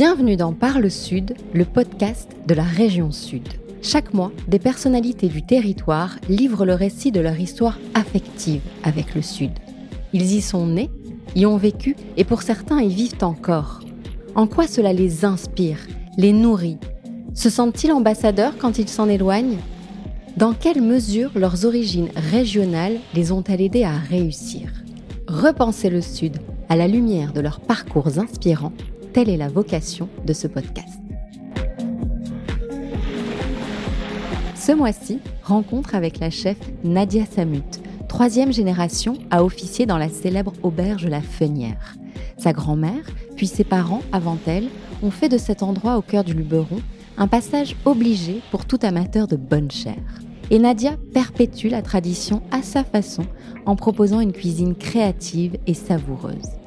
Bienvenue dans Parle Sud, le podcast de la région Sud. Chaque mois, des personnalités du territoire livrent le récit de leur histoire affective avec le Sud. Ils y sont nés, y ont vécu et pour certains y vivent encore. En quoi cela les inspire, les nourrit? Se sentent-ils ambassadeurs quand ils s'en éloignent? Dans quelle mesure leurs origines régionales les ont-elles aidés à réussir? Repenser le Sud à la lumière de leurs parcours inspirants Telle est la vocation de ce podcast. Ce mois-ci, rencontre avec la chef Nadia Samut, troisième génération à officier dans la célèbre auberge La Fenière. Sa grand-mère, puis ses parents avant elle, ont fait de cet endroit au cœur du Luberon un passage obligé pour tout amateur de bonne chair. Et Nadia perpétue la tradition à sa façon en proposant une cuisine créative et savoureuse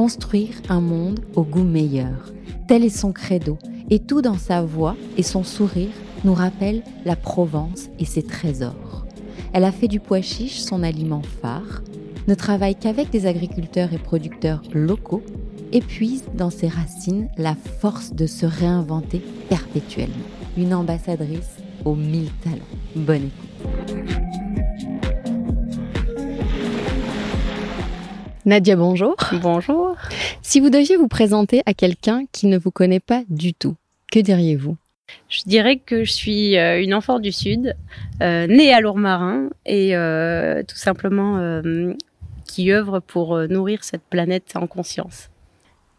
construire un monde au goût meilleur. Tel est son credo, et tout dans sa voix et son sourire nous rappelle la Provence et ses trésors. Elle a fait du pois chiche son aliment phare, ne travaille qu'avec des agriculteurs et producteurs locaux, et puise dans ses racines la force de se réinventer perpétuellement. Une ambassadrice aux mille talents. Bonne écoute. Nadia, bonjour. Bonjour. Si vous deviez vous présenter à quelqu'un qui ne vous connaît pas du tout, que diriez-vous? Je dirais que je suis euh, une enfant du Sud, euh, née à Lourmarin et euh, tout simplement qui œuvre pour nourrir cette planète en conscience.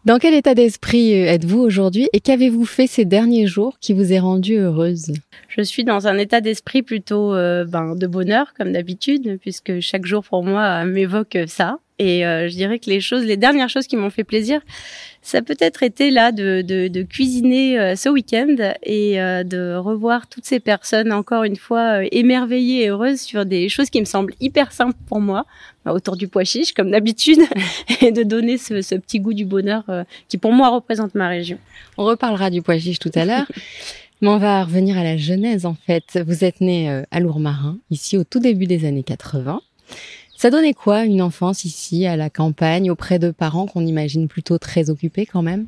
Dans quel état d'esprit êtes-vous aujourd'hui et qu'avez-vous fait ces derniers jours qui vous est rendu heureuse? Je suis dans un état d'esprit plutôt ben, de bonheur comme d'habitude puisque chaque jour pour moi m'évoque ça. Et euh, je dirais que les choses, les dernières choses qui m'ont fait plaisir, ça peut-être été là de, de, de cuisiner euh, ce week-end et euh, de revoir toutes ces personnes encore une fois émerveillées et heureuses sur des choses qui me semblent hyper simples pour moi, bah, autour du pois chiche comme d'habitude, et de donner ce, ce, petit goût du bonheur qui pour moi représente ma région. On reparlera du pois chiche tout à l'heure. Mais on va revenir à la genèse en fait. Vous êtes né à Lourmarin, ici au tout début des années 80. Ça donnait quoi une enfance ici, à la campagne, auprès de parents qu'on imagine plutôt très occupés quand même?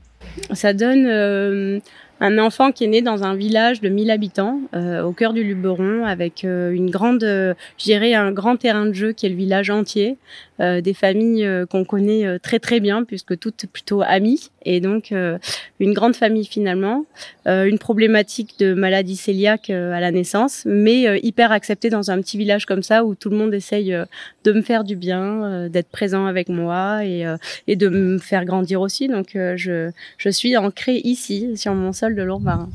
Ça donne euh, un enfant qui est né dans un village de 1000 habitants, euh, au cœur du Luberon, avec euh, une grande, je dirais un grand terrain de jeu qui est le village entier, euh, des familles euh, qu'on connaît euh, très très bien puisque toutes plutôt amies et donc une grande famille finalement, une problématique de maladie cœliaque à la naissance, mais hyper acceptée dans un petit village comme ça où tout le monde essaye de me faire du bien, d'être présent avec moi et, et de me faire grandir aussi. Donc je, je suis ancrée ici sur mon sol de Lourmarin.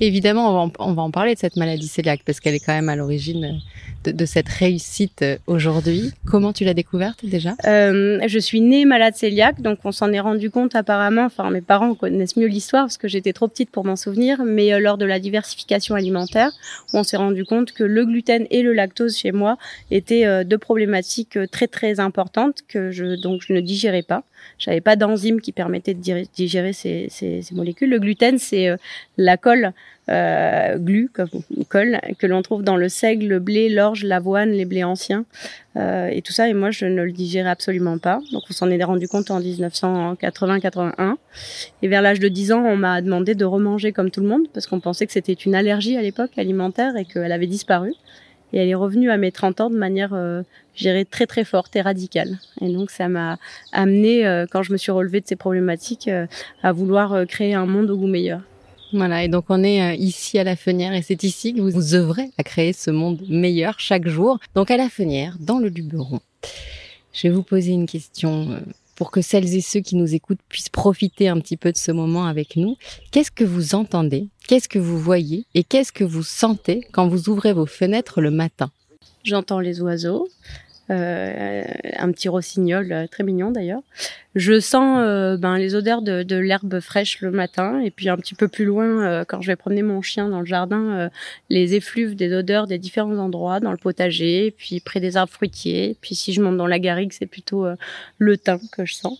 Évidemment, on va, en, on va en parler de cette maladie cœliaque parce qu'elle est quand même à l'origine de, de, cette réussite aujourd'hui. Comment tu l'as découverte déjà? Euh, Je suis née malade cœliaque, donc on s'en est rendu compte apparemment. Enfin, mes parents connaissent mieux l'histoire parce que j'étais trop petite pour m'en souvenir, mais euh, lors de la diversification alimentaire, on s'est rendu compte que le gluten et le lactose chez moi étaient euh, deux problématiques très très importantes que je donc je ne digérais pas. J'avais pas d'enzyme qui permettait de digérer ces, ces, ces molécules. Le gluten, c'est euh, la colle euh, glu, comme colle, que l'on trouve dans le seigle, le blé, l'orge, l'avoine, les blés anciens, euh, et tout ça. Et moi, je ne le digérais absolument pas. Donc, on s'en est rendu compte en 1980-81. Et vers l'âge de 10 ans, on m'a demandé de remanger comme tout le monde, parce qu'on pensait que c'était une allergie à l'époque alimentaire et qu'elle avait disparu. Et elle est revenue à mes 30 ans de manière, euh, très très forte et radicale. Et donc ça m'a amené, euh, quand je me suis relevée de ces problématiques, euh, à vouloir euh, créer un monde au goût meilleur. Voilà, et donc on est ici à la Fenière et c'est ici que vous, œuvrez à créer ce monde meilleur chaque jour. Donc à la Fenière, dans le Luberon. Je vais vous poser une question pour que celles et ceux qui nous écoutent puissent profiter un petit peu de ce moment avec nous. Qu'est-ce que vous entendez? Qu'est-ce que vous voyez? Et qu'est-ce que vous sentez quand vous ouvrez vos fenêtres le matin? J'entends les oiseaux, euh, un petit rossignol euh, très mignon d'ailleurs. Je sens euh, ben, les odeurs de, de l'herbe fraîche le matin et puis un petit peu plus loin, euh, quand je vais promener mon chien dans le jardin, les effluves des odeurs des différents endroits, dans le potager, puis près des arbres fruitiers. Puis si je monte dans la garrigue, c'est plutôt le thym que je sens.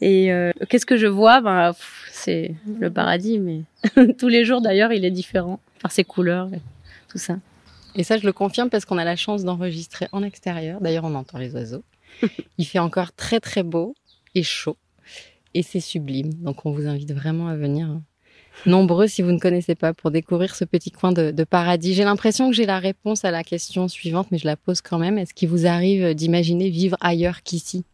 Et qu'est-ce que je vois? Ben, C'est le paradis, mais tous les jours d'ailleurs, il est différent par ses couleurs et tout ça. Et ça, je le confirme parce qu'on a la chance d'enregistrer en extérieur. D'ailleurs, on entend les oiseaux. Il fait encore très très beau et chaud. et c'est sublime. Donc on vous invite vraiment à venir nombreux si vous ne connaissez pas pour découvrir ce petit coin de, de paradis. J'ai l'impression que j'ai la réponse à la question suivante, mais je la pose quand même. Est-ce qu'il vous arrive d'imaginer vivre ailleurs qu'ici?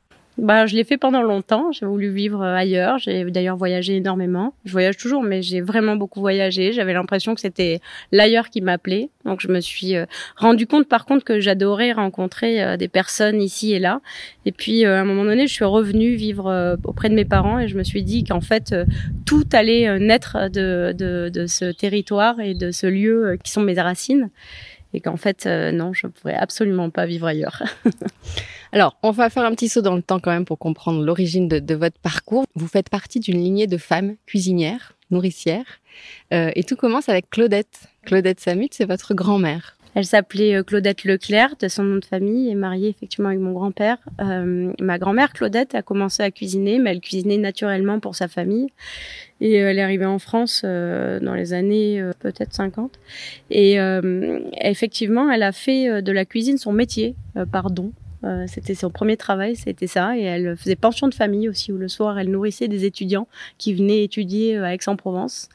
Bah, je l'ai fait pendant longtemps. J'ai voulu vivre euh, ailleurs. J'ai d'ailleurs voyagé énormément. Je voyage toujours, mais j'ai vraiment beaucoup voyagé. J'avais l'impression que c'était l'ailleurs qui m'appelait. Donc, je me suis euh, rendu compte, par contre, que j'adorais rencontrer euh, des personnes ici et là. Et puis, à un moment donné, je suis revenue vivre auprès de mes parents et je me suis dit qu'en fait, tout allait naître de, de, de ce territoire et de ce lieu qui sont mes racines. Et qu'en fait, non, je ne pourrais absolument pas vivre ailleurs. Alors, on va faire un petit saut dans le temps quand même pour comprendre l'origine de, votre parcours. Vous faites partie d'une lignée de femmes cuisinières, nourricières, euh, et tout commence avec Claudette. Claudette Samut, c'est votre grand-mère. Elle s'appelait euh, Claudette Leclerc, de son nom de famille, et mariée effectivement avec mon grand-père. Euh, ma grand-mère Claudette a commencé à cuisiner, mais elle cuisinait naturellement pour sa famille. Et elle est arrivée en France dans les années peut-être 50. Et effectivement, elle a fait de la cuisine son métier, par don. Euh, c'était son premier travail, c'était ça. Et elle faisait pension de famille aussi, où le soir, elle nourrissait des étudiants qui venaient étudier euh, à Aix-en-Provence.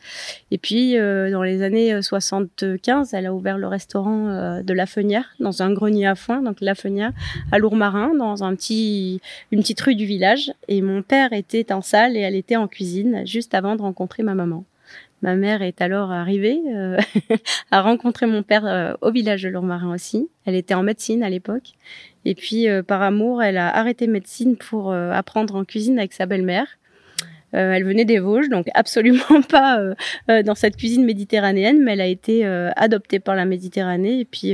Et puis, euh, dans les années 75, elle a ouvert le restaurant de La Fenière, dans un grenier à foin, donc La Fenière, à Lourmarin, dans un petit, une petite rue du village. Et mon père était en salle et elle était en cuisine, juste avant de rencontrer ma maman. Ma mère est alors arrivée euh, à rencontrer mon père euh, au village de Lourmarin aussi. Elle était en médecine à l'époque. Et puis, euh, par amour, elle a arrêté médecine pour apprendre en cuisine avec sa belle-mère. elle venait des Vosges, donc absolument pas dans cette cuisine méditerranéenne, mais elle a été adoptée par la Méditerranée. Et puis,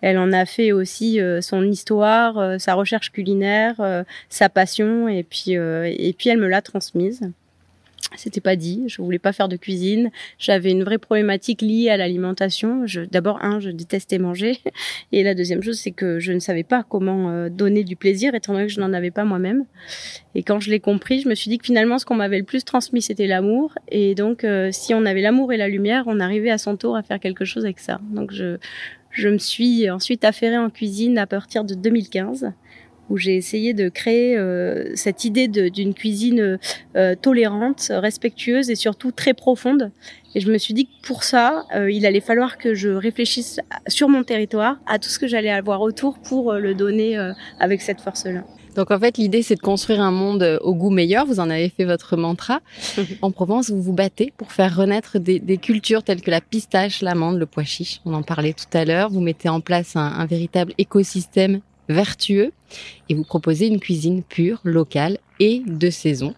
elle en a fait aussi son histoire, sa recherche culinaire, sa passion. Et puis, et puis, elle me l'a transmise. C'était pas dit. Je voulais pas faire de cuisine. J'avais une vraie problématique liée à l'alimentation. D'abord, un, je détestais manger. Et la deuxième chose, c'est que je ne savais pas comment euh, donner du plaisir, étant donné que je n'en avais pas moi-même. Et quand je l'ai compris, je me suis dit que finalement, ce qu'on m'avait le plus transmis, c'était l'amour. Et donc, euh, si on avait l'amour et la lumière, on arrivait à son tour à faire quelque chose avec ça. Donc, je, je me suis ensuite affairée en cuisine à partir de 2015 où j'ai essayé de créer euh, cette idée d'une cuisine euh, tolérante, respectueuse et surtout très profonde. Et je me suis dit que pour ça, euh, il allait falloir que je réfléchisse sur mon territoire à tout ce que j'allais avoir autour pour le donner avec cette force-là. Donc en fait, l'idée, c'est de construire un monde au goût meilleur. Vous en avez fait votre mantra. en Provence, vous vous battez pour faire renaître des, des cultures telles que la pistache, l'amande, le pois chiche. On en parlait tout à l'heure. Vous mettez en place un, un véritable écosystème vertueux et vous proposez une cuisine pure, locale et de saison.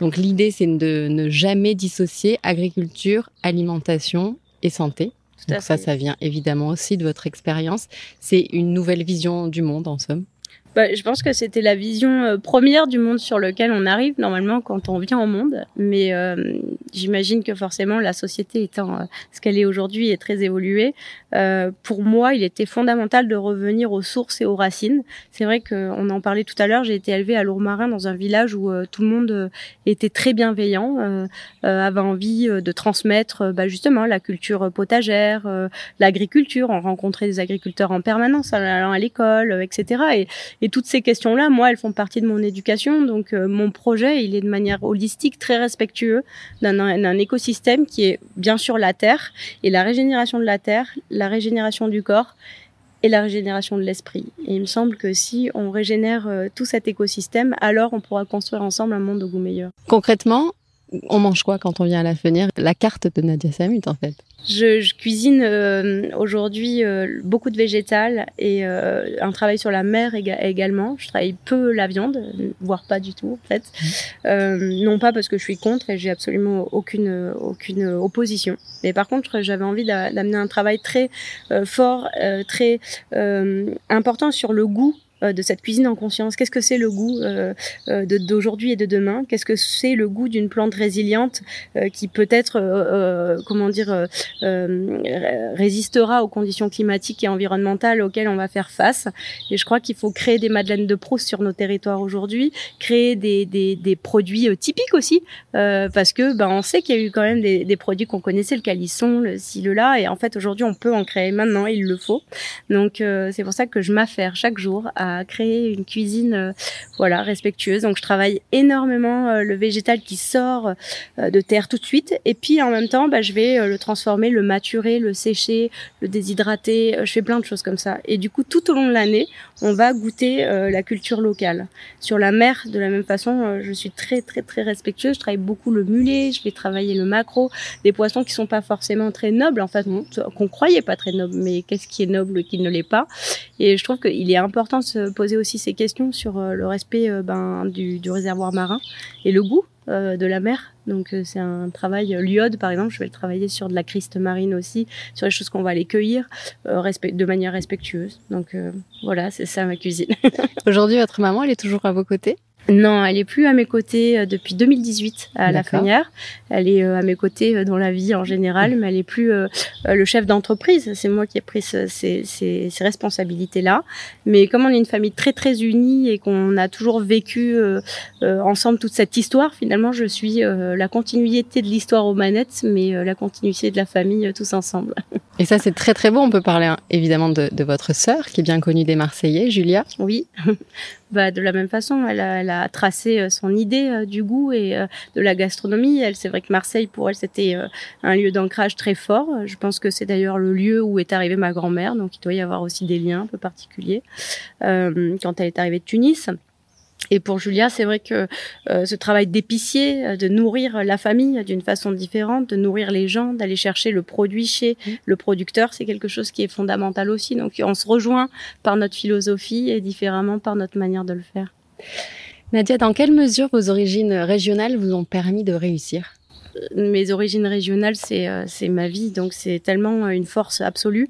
Donc l'idée, c'est de ne jamais dissocier agriculture, alimentation et santé. Donc ça, ça vient évidemment aussi de votre expérience. C'est une nouvelle vision du monde, en somme. Bah, je pense que c'était la vision euh, première du monde sur lequel on arrive normalement quand on vient au monde. Mais euh, j'imagine que forcément la société étant euh, ce qu'elle est aujourd'hui est très évoluée. pour moi, il était fondamental de revenir aux sources et aux racines. C'est vrai qu'on en parlait tout à l'heure. J'ai été élevée à Lourmarin dans un village où tout le monde était très bienveillant, avait envie de transmettre bah, justement la culture potagère, l'agriculture. On rencontrait des agriculteurs en permanence allant à l'école, etc. Et, et et toutes ces questions-là, moi, elles font partie de mon éducation. Donc, euh, mon projet, il est de manière holistique, très respectueux d'un écosystème qui est bien sûr la terre et la régénération de la terre, la régénération du corps et la régénération de l'esprit. Et il me semble que si on régénère euh, tout cet écosystème, alors on pourra construire ensemble un monde au goût meilleur. Concrètement, on mange quoi quand on vient à la fenêtre La carte de Nadia Samut, en fait. Je, cuisine euh, aujourd'hui euh, beaucoup de végétal et euh, un travail sur la mer également. Je travaille peu la viande, voire pas du tout en fait. Mmh. non pas parce que je suis contre et j'ai absolument aucune aucune opposition. Mais par contre, j'avais envie d'amener un travail très fort, très important sur le goût euh, de cette cuisine en conscience. Qu'est-ce que c'est le goût euh, euh d'aujourd'hui et de demain? Qu'est-ce que c'est le goût d'une plante résiliente euh, qui peut-être, comment dire, résistera aux conditions climatiques et environnementales auxquelles on va faire face? Et je crois qu'il faut créer des madeleines de Proust sur nos territoires aujourd'hui, créer des, des, des, produits typiques aussi, parce que ben on sait qu'il y a eu quand même des, des produits qu'on connaissait, le calisson, le ci, le là, et en fait aujourd'hui on peut en créer maintenant, il le faut. Donc c'est pour ça que je m'affaire chaque jour à créer une cuisine voilà respectueuse. Donc je travaille énormément le végétal qui sort de terre tout de suite et puis en même temps bah, je vais le transformer, le maturer, le sécher, le déshydrater. je fais plein de choses comme ça. Et du coup tout au long de l'année, on va goûter la culture locale. Sur la mer, de la même façon, je suis très très très respectueuse. Je travaille beaucoup le mulet, je vais travailler le macro, des poissons qui sont pas forcément très nobles, en fait, qu'on croyait pas très nobles, mais qu'est-ce qui est noble qui ne l'est pas? Et je trouve qu'il est important de se poser aussi ces questions sur euh, le respect euh, ben, du, réservoir marin et le goût euh, de la mer. Donc c'est un travail l'iode par exemple, je vais le travailler sur de la criste marine aussi, sur les choses qu'on va aller cueillir de manière respectueuse. Donc voilà, c'est ça ma cuisine. Aujourd'hui, votre maman, elle est toujours à vos côtés? Non, elle est plus à mes côtés euh, depuis 2018 à La Fenière. Elle est euh, à mes côtés euh, dans la vie en général, mais elle est plus le chef d'entreprise. C'est moi qui ai pris ces, ces, ces responsabilités-là. Mais comme on est une famille très très unie et qu'on a toujours vécu ensemble toute cette histoire, finalement, je suis la continuité de l'histoire aux manettes, mais la continuité de la famille tous ensemble. Et ça, c'est très très beau. On peut parler hein, évidemment de, de votre sœur, qui est bien connue des Marseillais, Julia. Oui. bah, de la même façon, elle a, elle a tracé euh, son idée euh, du goût et euh, de la gastronomie. Elle, c'est vrai que Marseille, pour elle, c'était un lieu d'ancrage très fort. Je pense que c'est d'ailleurs le lieu où est arrivée ma grand-mère, donc il doit y avoir aussi des liens un peu particuliers. quand elle est arrivée de Tunis, et pour Julia, c'est vrai que euh, ce travail d'épicier, euh, de nourrir la famille d'une façon différente, de nourrir les gens, d'aller chercher le produit chez mmh. le producteur, c'est quelque chose qui est fondamental aussi. Donc on se rejoint par notre philosophie et différemment par notre manière de le faire. Nadia, dans quelle mesure vos origines régionales vous ont permis de réussir? Mes origines régionales, c'est euh, ma vie, donc c'est tellement une force absolue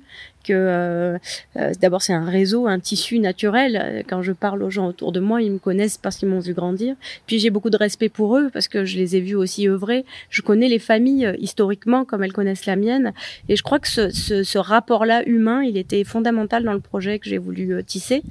euh, euh, d'abord c'est un réseau, un tissu naturel. Quand je parle aux gens autour de moi, ils me connaissent parce qu'ils m'ont vu grandir. Puis j'ai beaucoup de respect pour eux parce que je les ai vus aussi œuvrer. Je connais les familles euh, historiquement comme elles connaissent la mienne, et je crois que ce, rapport-là humain, il était fondamental dans le projet que j'ai voulu tisser.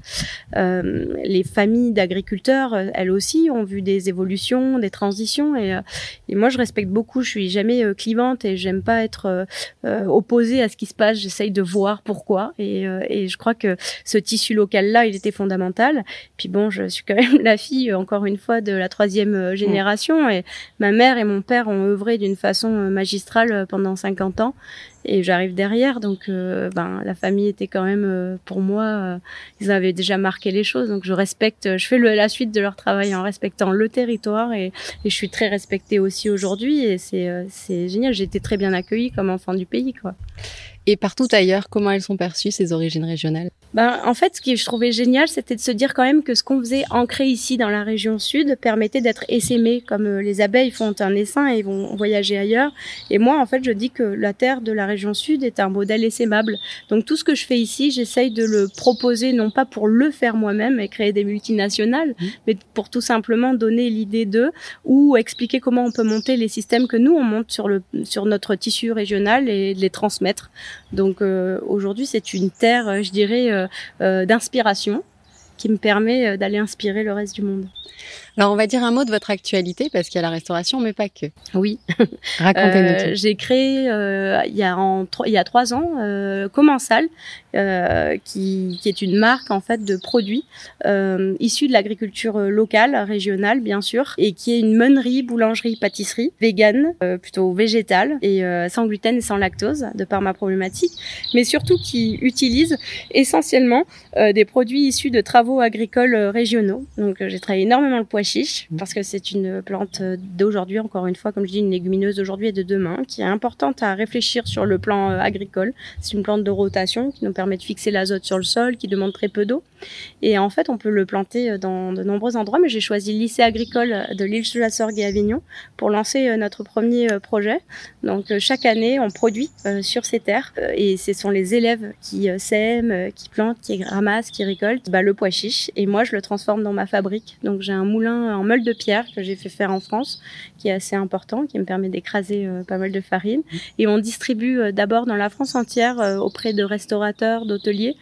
Les familles d'agriculteurs, elles aussi, ont vu des évolutions, des transitions, et, et moi je respecte beaucoup. Je suis jamais clivante et j'aime pas être opposée à ce qui se passe. J'essaye de voir pourquoi. Et, euh, et je crois que ce tissu local-là, il était fondamental. Puis bon, je suis quand même la fille, encore une fois, de la troisième euh, génération. Et ma mère et mon père ont œuvré d'une façon euh, magistrale pendant 50 ans. Et j'arrive derrière. Donc ben la famille était quand même pour moi ils avaient déjà marqué les choses. Donc je respecte je fais le, la suite de leur travail en respectant le territoire. Et, et je suis très respectée aussi aujourd'hui. Et c'est c'est génial. J'ai été très bien accueillie comme enfant du pays quoi et partout ailleurs, comment elles sont perçues, ces origines régionales? Ben, En fait, ce que je trouvais génial, c'était de se dire quand même que ce qu'on faisait ancré ici dans la région sud permettait d'être essaimé, comme euh, les abeilles font un essaim et vont voyager ailleurs. Et moi, en fait, je dis que la terre de la région sud est un modèle essaimable. Donc tout ce que je fais ici, j'essaye de le proposer, non pas pour le faire moi-même et créer des multinationales, mmh. mais pour tout simplement donner l'idée d'eux ou expliquer comment on peut monter les systèmes que nous, on monte sur, le, sur notre tissu régional et les transmettre. Donc euh, aujourd'hui, c'est une terre, euh, je dirais, euh, d'inspiration qui me permet d'aller inspirer le reste du monde. Alors, on va dire un mot de votre actualité parce qu'il y a la restauration, mais pas que. Oui. Racontez-nous. Euh, j'ai créé euh, il, y a en, il y a trois ans euh, Commensal, euh, qui, qui, est une marque en fait de produits euh, issus de l'agriculture locale, régionale bien sûr, et qui est une meunerie, boulangerie, pâtisserie, végane, plutôt végétale et sans gluten et sans lactose, de par ma problématique, mais surtout qui utilise essentiellement des produits issus de travaux agricoles régionaux. Donc, j'ai travaillé énormément le pois parce que c'est une plante d'aujourd'hui, encore une fois, comme je dis, une légumineuse d'aujourd'hui et de demain, qui est importante à réfléchir sur le plan euh, agricole. C'est une plante de rotation qui nous permet de fixer l'azote sur le sol, qui demande très peu d'eau. Et en fait, on peut le planter euh, dans de nombreux endroits, mais j'ai choisi le lycée agricole de l'île de la Sorgue et Avignon pour lancer euh, notre premier projet. Donc, chaque année, on produit sur ces terres et ce sont les élèves qui sèment, qui plantent, qui ramassent, qui récoltent bah, le pois chiche. Et moi, je le transforme dans ma fabrique. Donc, j'ai un moulin en meule de pierre que j'ai fait faire en France, qui est assez important, qui me permet d'écraser euh, pas mal de farine. Et on distribue euh, d'abord dans la France entière euh, auprès de restaurateurs, d'hôteliers,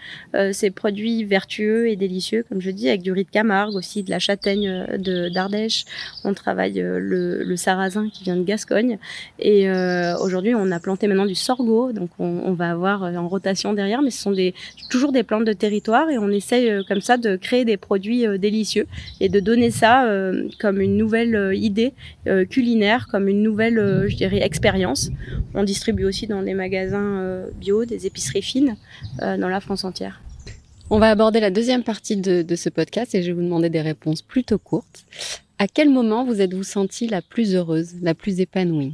ces produits vertueux et délicieux, comme je dis, avec du riz de Camargue aussi, de la châtaigne euh, de d'Ardèche. On travaille euh, le, sarrasin qui vient de Gascogne. Et euh, aujourd'hui, on a planté maintenant du sorgho, donc on, on, va avoir en rotation derrière, mais ce sont des, toujours des plantes de territoire et on essaye comme ça de créer des produits délicieux et de donner ça comme une nouvelle idée culinaire, comme une nouvelle, je dirais, expérience. On distribue aussi dans des magasins bio, des épiceries fines dans la France entière. On va aborder la deuxième partie de, ce podcast et je vais vous demander des réponses plutôt courtes. À quel moment vous êtes-vous sentie la plus heureuse, la plus épanouie?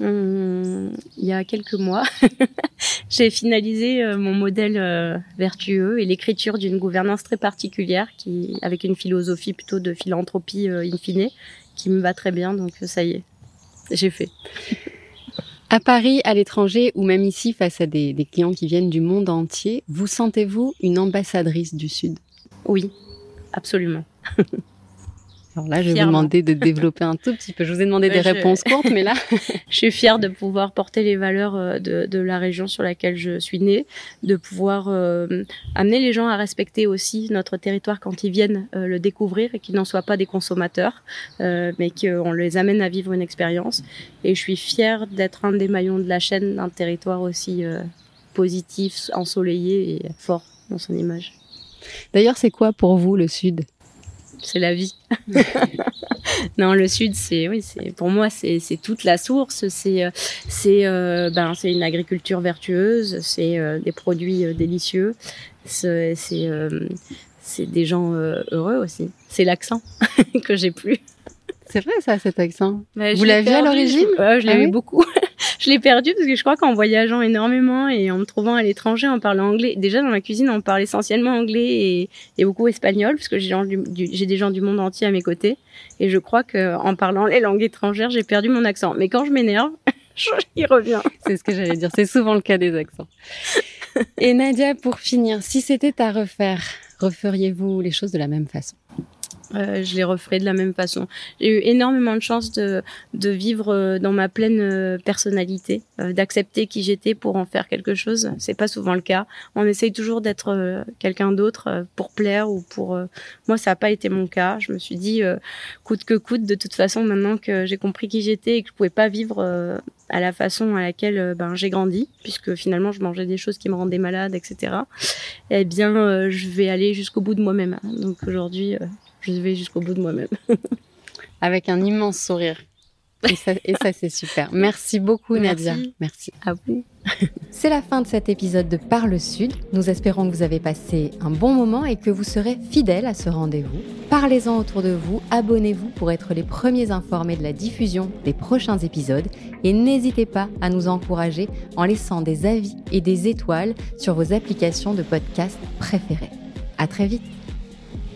Hum, Il y a quelques mois, j'ai finalisé euh, mon modèle euh, vertueux et l'écriture d'une gouvernance très particulière, qui, avec une philosophie plutôt de philanthropie euh, in fine, qui me va très bien. Donc ça y est, j'ai fait. À Paris, à l'étranger ou même ici face à des, clients qui viennent du monde entier, vous sentez-vous une ambassadrice du Sud? Oui, absolument. Alors là, je vais vous demander de développer un tout petit peu. Je vous ai demandé des réponses courtes, mais là... je suis fière de pouvoir porter les valeurs euh, de, de, la région sur laquelle je suis née, de pouvoir euh, amener les gens à respecter aussi notre territoire quand ils viennent euh, le découvrir et qu'ils n'en soient pas des consommateurs, mais qu'on les amène à vivre une expérience. Et je suis fière d'être un des maillons de la chaîne d'un territoire aussi positif, ensoleillé et fort dans son image. D'ailleurs, c'est quoi pour vous le Sud? C'est la vie. non, le sud, c'est oui, c'est pour moi, c'est toute la source. C'est euh, c'est euh, ben c'est une agriculture vertueuse, c'est euh, des produits délicieux, c'est c'est des gens heureux aussi. C'est l'accent que j'ai plus. C'est vrai ça, cet accent. Bah, Vous l'aviez à l'origine? Je l'avais ah beaucoup. Je l'ai perdu parce que je crois qu'en voyageant énormément et en me trouvant à l'étranger en parlant anglais, déjà dans la cuisine on parle essentiellement anglais et, beaucoup espagnol parce que j'ai des gens du monde entier à mes côtés et je crois qu'en parlant les langues étrangères j'ai perdu mon accent. Mais quand je m'énerve, il revient. C'est ce que j'allais dire. C'est souvent le cas des accents. Et Nadia, pour finir, si c'était à refaire, referiez-vous les choses de la même façon? Euh, je les referai de la même façon. J'ai eu énormément de chance de, de vivre euh, dans ma pleine euh, personnalité, d'accepter qui j'étais pour en faire quelque chose. C'est pas souvent le cas. On essaye toujours d'être quelqu'un d'autre pour plaire ou pour. Moi, ça n'a pas été mon cas. Je me suis dit, coûte que coûte, de toute façon, maintenant que j'ai compris qui j'étais et que je pouvais pas vivre à la façon à laquelle ben, j'ai grandi, puisque finalement je mangeais des choses qui me rendaient malade, etc. Eh bien, je vais aller jusqu'au bout de moi-même. Donc aujourd'hui, je vais jusqu'au bout de moi-même. Avec un immense sourire. Et ça, c'est super. Merci beaucoup, Nadia. Merci. À vous. C'est la fin de cet épisode de Parle Sud. Nous espérons que vous avez passé un bon moment et que vous serez fidèles à ce rendez-vous. Parlez-en autour de vous, abonnez-vous pour être les premiers informés de la diffusion des prochains épisodes et n'hésitez pas à nous encourager en laissant des avis et des étoiles sur vos applications de podcast préférées. À très vite.